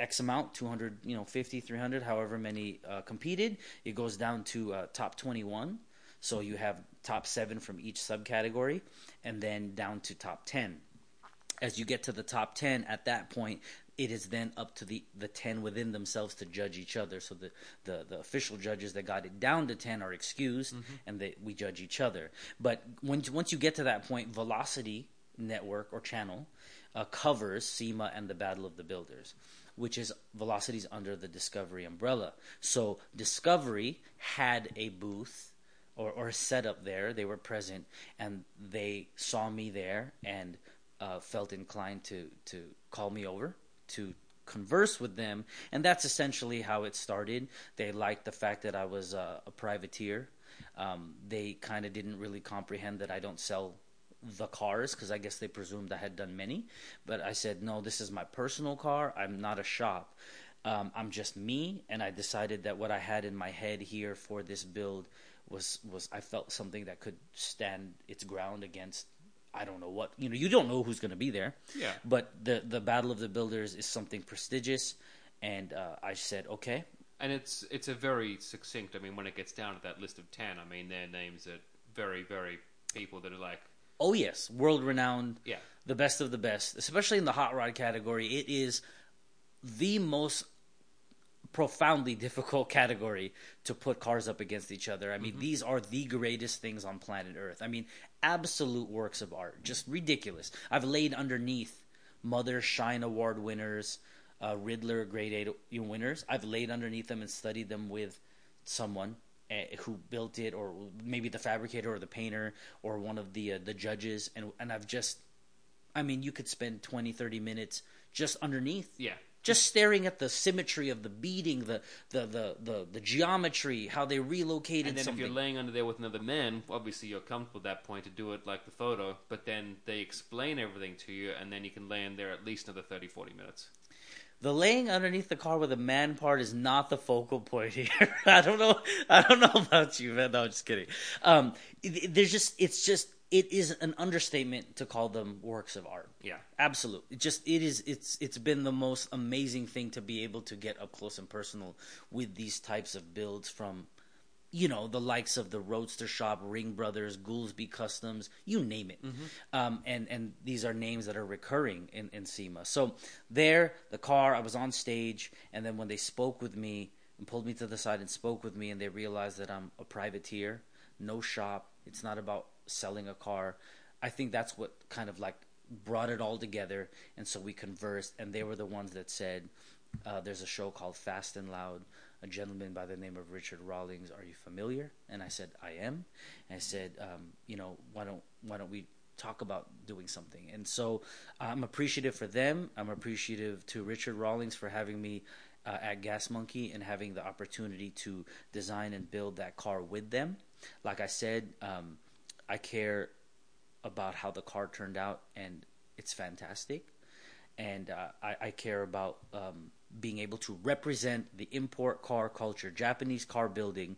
X amount, 200, you know, 50, 300, however many uh, competed. It goes down to uh, top 21. So you have top seven from each subcategory, and then down to top 10. As you get to the top 10, at that point, it is then up to the, the 10 within themselves to judge each other. So the, the, the official judges that got it down to 10 are excused, and they, we judge each other. But when, once you get to that point, Velocity Network or channel uh, covers SEMA and the Battle of the Builders, which is Velocity's under the Discovery umbrella. So Discovery had a booth or, or a setup there. They were present and they saw me there and uh, felt inclined to, to call me over to converse with them. And that's essentially how it started. They liked the fact that I was uh, a privateer. Um, they kind of didn't really comprehend that I don't sell the cars because I guess they presumed I had done many. But I said, no, this is my personal car. I'm not a shop. Um, I'm just me, and I decided that what I had in my head here for this build was was I felt something that could stand its ground against I don't know what you know you don't know who's going to be there. Yeah. But the the Battle of the Builders is something prestigious, and uh, I said okay. And it's it's a very succinct. I mean, when it gets down to that list of ten, I mean, their names are very, very people that are like, Oh yes, world renowned. yeah, the best of the best, especially in the hot rod category. It is the most profoundly difficult category to put cars up against each other. I mean, these are the greatest things on planet Earth. I mean, absolute works of art, just ridiculous. I've laid underneath Mother Shine Award winners, uh, Ridler Great 8 winners. I've laid underneath them and studied them with someone uh, who built it, or maybe the fabricator or the painter or one of the uh, the judges, and and I've just, I mean, you could spend 20, 30 minutes just underneath yeah. Just staring at the symmetry of the beading, the the the the, the geometry, how they relocated And then something. if you're laying under there with another man, obviously you're comfortable at that point to do it like the photo, but then they explain everything to you, and then you can lay in there at least another 30, 40 minutes. the laying underneath the car with a man part is not the focal point here. I don't know. I don't know about you, man. No, I'm just kidding. Um, there's just it's just it is an understatement to call them works of art. Yeah. Absolute. It just it is it's it's been the most amazing thing to be able to get up close and personal with these types of builds from you know the likes of the Roadster Shop, Ring Brothers, Goolsby Customs, you name it. Um, and and these are names that are recurring in in SEMA. So there, the car, I was on stage, and then when they spoke with me and pulled me to the side and spoke with me, and they realized that I'm a privateer, no shop. It's not about selling a car. I think that's what kind of like brought it all together, and so we conversed, and they were the ones that said, uh, "There's a show called Fast and Loud." A gentleman by the name of Richard Rawlings. Are you familiar? And I said, I am. And I said, um, you know, why don't why don't we talk about doing something? And so I'm appreciative for them. I'm appreciative to Richard Rawlings for having me uh, at Gas Monkey and having the opportunity to design and build that car with them. Like I said, um, I care about how the car turned out, and it's fantastic. And uh, I, I care about um, being able to represent the import car culture, Japanese car building,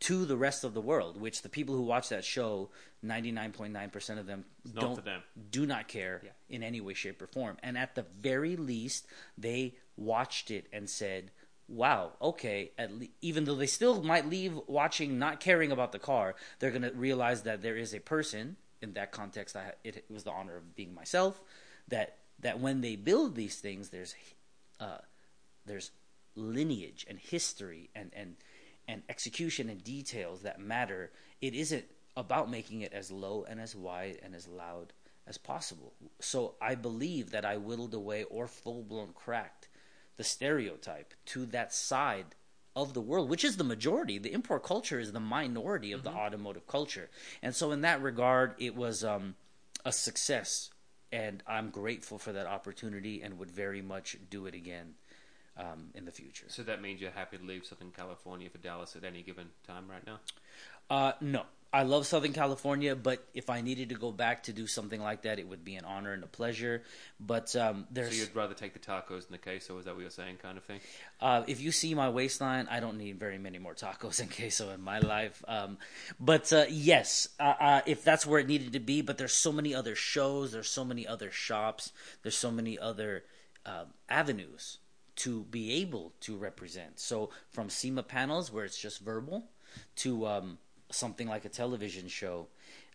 to the rest of the world. Which the people who watch that show, ninety nine point nine percent of them don't them. do not care Yeah. in any way, shape, or form. And at the very least, they watched it and said, "Wow, okay." Le- even though they still might leave watching, not caring about the car, they're going to realize that there is a person. In that context, I it, it was the honor of being myself. That that when they build these things, there's uh, there's lineage and history and and and execution and details that matter. It isn't about making it as low and as wide and as loud as possible. So I believe that I whittled away or full blown cracked the stereotype to that side of the world, which is the majority. The import culture is the minority of the automotive culture, and so in that regard, it was um, a success, and I'm grateful for that opportunity and would very much do it again. um, in the future. So that means you're happy to leave Southern California for Dallas at any given time right now? Uh, no, I love Southern California, but if I needed to go back to do something like that, it would be an honor and a pleasure. But um, So you'd rather take the tacos than the queso? Is that what you're saying, kind of thing? uh, if you see my waistline, I don't need very many more tacos and queso in my life. Um, but uh, yes, uh, uh, if that's where it needed to be, but there's so many other shows, there's so many other shops, there's so many other uh, avenues to be able to represent. So from SEMA panels where it's just verbal to um, something like a television show,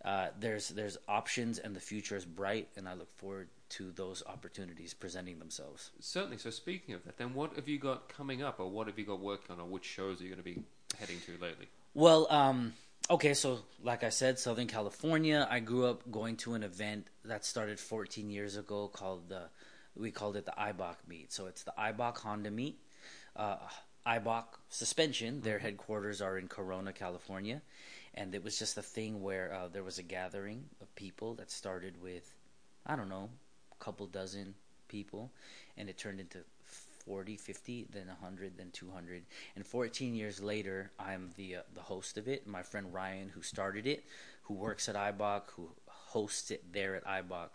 uh, there's there's options and the future is bright, and I look forward to those opportunities presenting themselves. Certainly. So speaking of that, then what have you got coming up, or what have you got working on, or which shows are you going to be heading to lately? Well, um, okay, so like I said, Southern California. I grew up going to an event that started 14 years ago called the, we called it the Eibach meet. So it's the Eibach Honda meet. Uh, Eibach suspension, their headquarters are in Corona, California. And it was just a thing where uh, there was a gathering of people that started with, I don't know, a couple dozen people. And it turned into 40, 50, then 100, then 200. And 14 years later, I'm the uh, the host of it. My friend Ryan, who started it, who works at Eibach, who hosts it there at Eibach.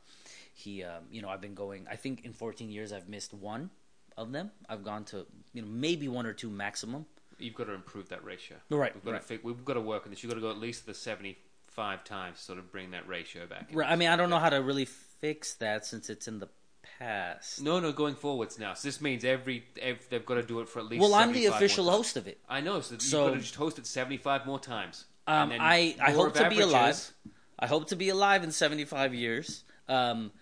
He, um, you know, I've been going. I think in 14 years, I've missed one of them. I've gone to, you know, maybe one or two maximum. You've got to improve that ratio. Right, We've got right. to we've got to work on this. You've got to go at least the seventy-five times, to sort of bring that ratio back. Right. I mean, I don't know how to really fix that since it's in the past. No, no, going forwards now. So this means every, every they've got to do it for at least. well, I'm the official host of it. I know. So, So- you've got to just host it seventy-five more times. Um, I, I hope to be alive. I hope to be alive in 75 years. Um,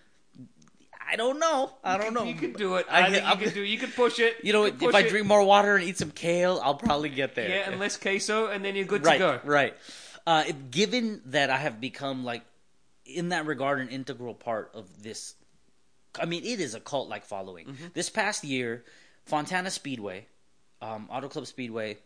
I don't know. I don't know. You can do it. I I, can- think I'm- you can do. You can push it. You know, can if I it. drink more water and eat some kale, I'll probably get there. yeah, and less queso, and then you're good right, to go. right. Uh, if, given that I have become like, in that regard, an integral part of this. I mean, it is a cult-like following. Mm-hmm. This past year, Fontana Speedway, um, Auto Club Speedway,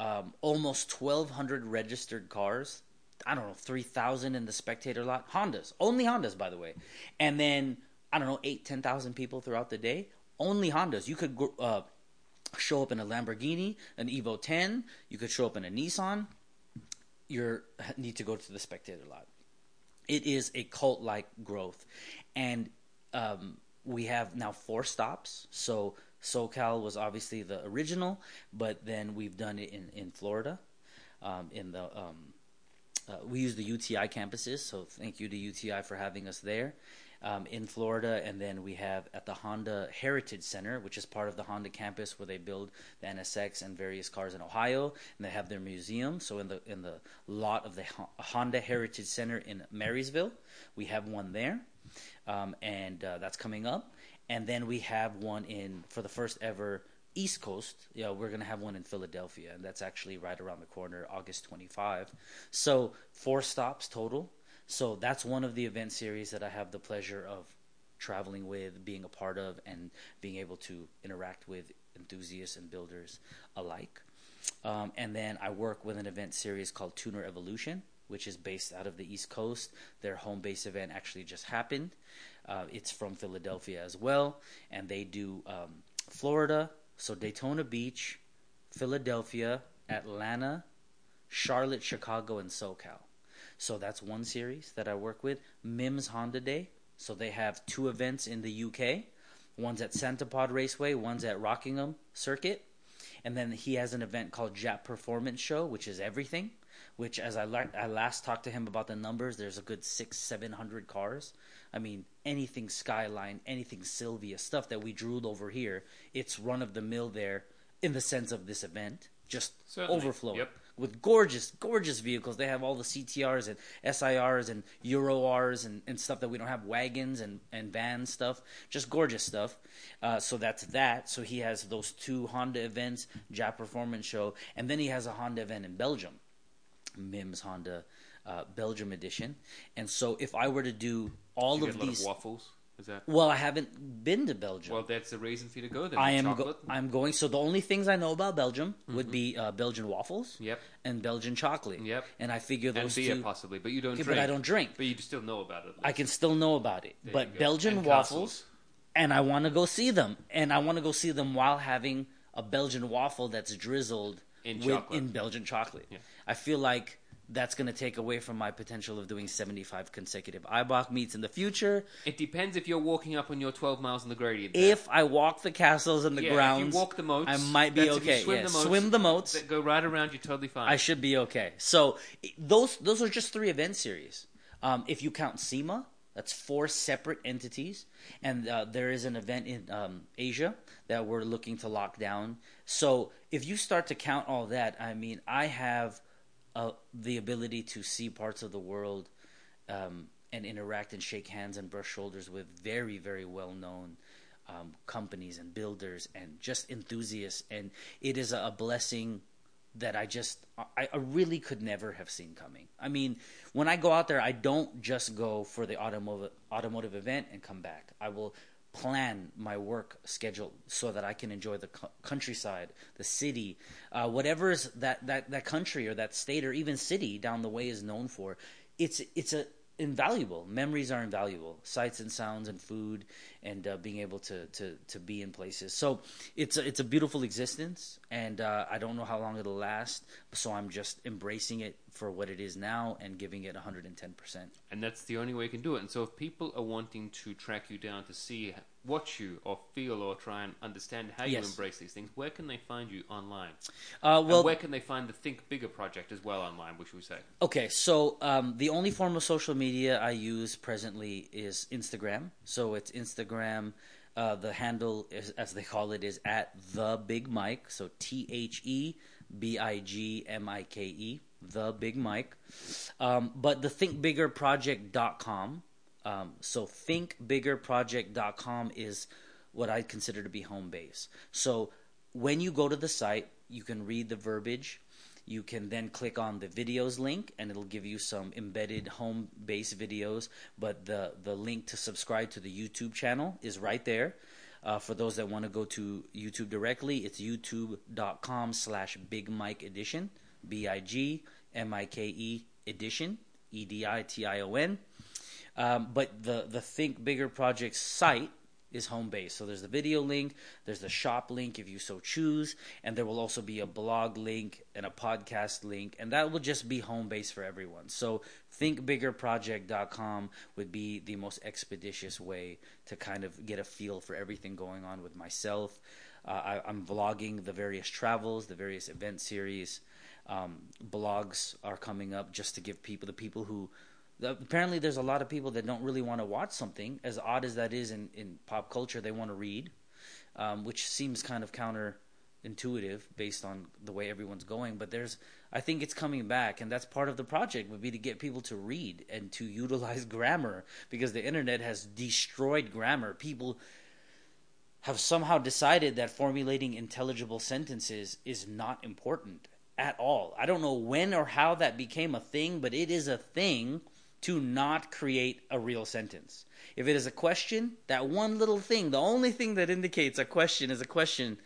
um, almost 1,200 registered cars. I don't know, 3,000 in the spectator lot. Hondas. Only Hondas, by the way. And then, I don't know, 8, 10,000 people throughout the day. Only Hondas. You could uh, show up in a Lamborghini, an Evo 10. You could show up in a Nissan. You need to go to the spectator lot. It is a cult like growth. And um, we have now four stops. So SoCal was obviously the original, but then we've done it in, in Florida. Um, in the um, uh, we use the UTI campuses, so thank you to UTI for having us there um, in Florida. And then we have at the Honda Heritage Center, which is part of the Honda campus where they build the NSX and various cars in Ohio, and they have their museum. So in the in the lot of the Honda Heritage Center in Marysville, we have one there, um, and uh, that's coming up. And then we have one in for the first ever East Coast. Yeah, we're gonna have one in Philadelphia, and that's actually right around the corner, August 25. So four stops total. So that's one of the event series that I have the pleasure of traveling with, being a part of, and being able to interact with enthusiasts and builders alike. Um, and then I work with an event series called Tuner Evolution, which is based out of the East Coast. Their home base event actually just happened. Uh, it's from Philadelphia as well, and they do um, Florida, so Daytona Beach, Philadelphia, Atlanta, Charlotte, Chicago, and SoCal. So that's one series that I work with. Mims Honda Day. So they have two events in the UK. One's at Santa Pod Raceway, one's at Rockingham Circuit. And then he has an event called Jap Performance Show, which is everything. Which, as I, la- I last talked to him about the numbers, there's a good six, seven hundred cars. I mean, anything Skyline, anything Silvia, stuff that we drooled over here. It's run of the mill there in the sense of this event, just Certainly. overflowing Yep. With gorgeous, gorgeous vehicles. They have all the CTRs and SIRs and Euro Rs and, and stuff that we don't have, wagons and, and van stuff, just gorgeous stuff. Uh, so that's that. So he has those two Honda events, Jap Performance Show, and then he has a Honda event in Belgium, MIMS Honda uh, Belgium edition. And so if I were to do all You of get a lot these, waffles. Is that? well, I haven't been to Belgium. Well, that's the reason for you to go there. I the am. Go- I'm going. So the only things I know about Belgium would be uh, Belgian waffles, Yep. and Belgian chocolate, Yep. And I figure and those beer two. possibly, but you don't drink. but I don't drink. But you still know about it. I can still know about it. There but. Belgian And waffles, castles. and I want to go see them, and I want to go see them while having a Belgian waffle that's drizzled In with, chocolate. in Belgian chocolate. Yeah. I feel like that's going to take away from my potential of doing 75 consecutive Eibach meets in the future. It depends if you're walking up on your 12 miles on the gradient. there. If I walk the castles and the yeah, grounds, walk the moats, I might be that's if you okay. Swim, Yeah, the moats, swim the moats. that go right around, you're totally fine. I should be okay. So those those are just three event series. Um, if you count SEMA, that's four separate entities, and uh, there is an event in um, Asia that we're looking to lock down. So if you start to count all that, I mean, I have uh, the ability to see parts of the world um, and interact and shake hands and brush shoulders with very very well known um, companies and builders and just enthusiasts, and it is a, blessing that I just I, I really could never have seen coming. I mean, when I go out there, I don't just go for the automotive automotive event and come back. I will plan my work schedule so that I can enjoy the co- countryside, the city, uh, whatever is that, that that country or that state or even city down the way is known for. It's it's a invaluable. Memories are invaluable. Sights and sounds and food and uh, being able to, to to be in places. So it's a, it's a beautiful existence and uh, i don't know how long it'll last so i'm just embracing it for what it is now and giving it 110% and that's the only way you can do it. And so, if people are wanting to track you down to see, watch you, or feel, or try and understand how you Yes. embrace these things, where can they find you online? uh, well and where can they find the Think Bigger project as well online? Which we say. Okay, so um, the only form of social media I use presently is Instagram. So it's Instagram. Uh, the handle, is, as they call it, is at the Big Mike. So T H E B I G M I K E, the Big Mike. Um, but the thinkbiggerproject.com. Um, so thinkbiggerproject.com is what I consider to be home base. So when you go to the site, you can read the verbiage. You can then click on the videos link, and it'll give you some embedded home base videos. But the the link to subscribe to the YouTube channel is right there. Uh, for those that want to go to YouTube directly, it's youtube.com slash Big Mike Edition, B I G M I K E Edition, E D I T I O N. Um, but the the Think Bigger Project site is home base. So there's the video link, there's the shop link if you so choose, and there will also be a blog link and a podcast link, and that will just be home base for everyone. So thinkbiggerproject.com would be the most expeditious way to kind of get a feel for everything going on with myself. Uh, I, I'm vlogging the various travels, the various event series. Um, blogs are coming up just to give people the people who apparently there's a lot of people that don't really want to watch something as odd as that is in, in pop culture they want to read um, which seems kind of counterintuitive based on the way everyone's going but there's i think it's coming back and that's part of the project would be to get people to read and to utilize grammar because the internet has destroyed grammar people have somehow decided that formulating intelligible sentences is not important at all. I don't know when or how that became a thing, but it is a thing to not create a real sentence. If it is a question, that one little thing, the only thing that indicates a question is a question,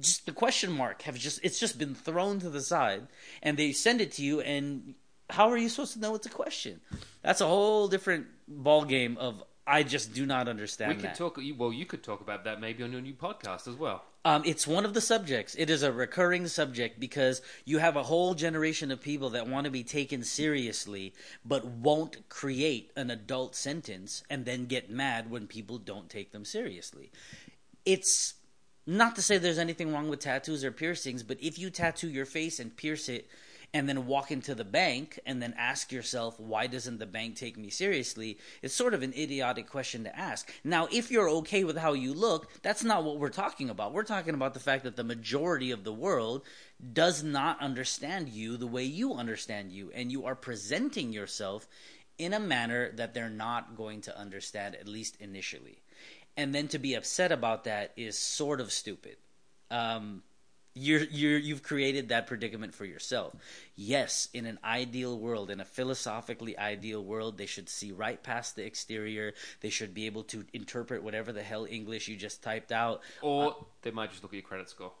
just the question mark have just it's just been thrown to the side and they send it to you and how are you supposed to know it's a question? That's a whole different ball game of I just do not understand We could that. talk. Well, you could talk about that maybe on your new podcast as well. Um, it's one of the subjects. It is a recurring subject because you have a whole generation of people that want to be taken seriously, but won't create an adult sentence and then get mad when people don't take them seriously. It's not to say there's anything wrong with tattoos or piercings, but if you tattoo your face and pierce it and then walk into the bank and then ask yourself, why doesn't the bank take me seriously? It's sort of an idiotic question to ask. Now, if you're okay with how you look, that's not what we're talking about. We're talking about the fact that the majority of the world does not understand you the way you understand you, and you are presenting yourself in a manner that they're not going to understand, at least initially. And then to be upset about that is sort of stupid. Um, you're you're you've created that predicament for yourself. Yes, in an ideal world, in a philosophically ideal world, they should see right past the exterior. They should be able to interpret whatever the hell English you just typed out, Or uh, they might just look at your credit score.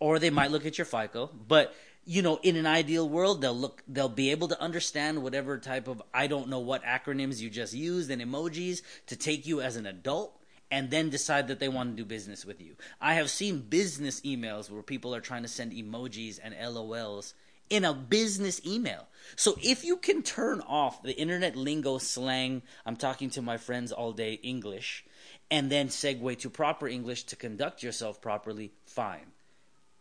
or they might look at your FICO. But you know, in an ideal world, they'll look, they'll be able to understand whatever type of I don't know what acronyms you just used and emojis to take you as an adult, and then decide that they want to do business with you. I have seen business emails where people are trying to send emojis and LOLs in a business email. So if you can turn off the internet lingo slang, I'm talking to my friends all day English, and then segue to proper English to conduct yourself properly, fine.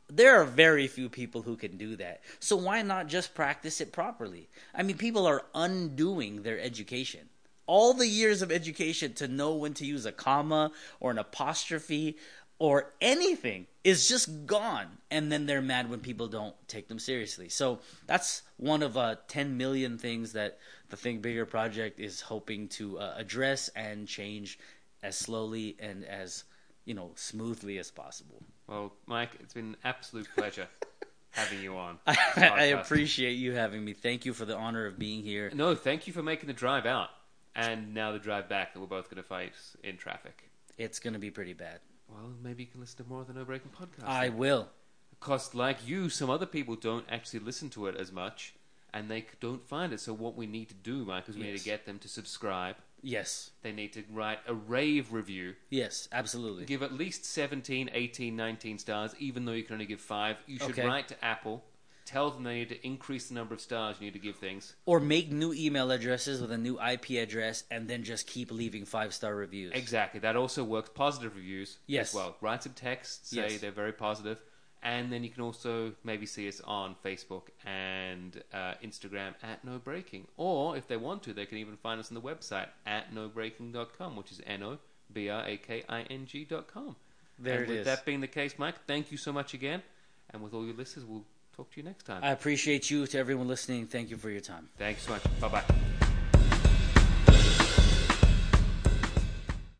There are very few people who can do that. So why not just practice it properly? I mean, people are undoing their education. All the years of education to know when to use a comma or an apostrophe or anything is just gone. And then they're mad when people don't take them seriously. So that's one of uh, 10 million things that the think bigger project is hoping to uh, address and change as slowly and as you know smoothly as possible. Well, Mike, it's been an absolute pleasure having you on. I, I appreciate you having me. Thank you for the honor of being here. No, thank you for making the drive out, and now the drive back that we're both going to fight in traffic. it's going to be pretty bad Well, maybe you can listen to more of the No Braking podcast. i will Because, like you, some other people don't actually listen to it as much, and they don't find it. So, what we need to do, Mike, is we need Yes. to get them to subscribe. yes They need to write a rave review. yes absolutely Give at least 17, 18, 19 stars, even though you can only give five. You should Okay. write to Apple. Tell them they need to increase the number of stars you need to give things. or make new email addresses with a new ip address and then just keep leaving five star reviews Exactly. That also works. Positive reviews Yes. as well. Write some text, say Yes. they're very positive, and then you can also maybe see us on Facebook and uh, Instagram at No Braking. Or if they want to, they can even find us on the website at nobraking.com, which is N O B R A K I N G dot com. There and it with is. that being the case, Mike, thank you so much again. And with all your listeners, we'll talk to you next time. I appreciate you to everyone listening. Thank you for your time. Thanks so much. Bye bye.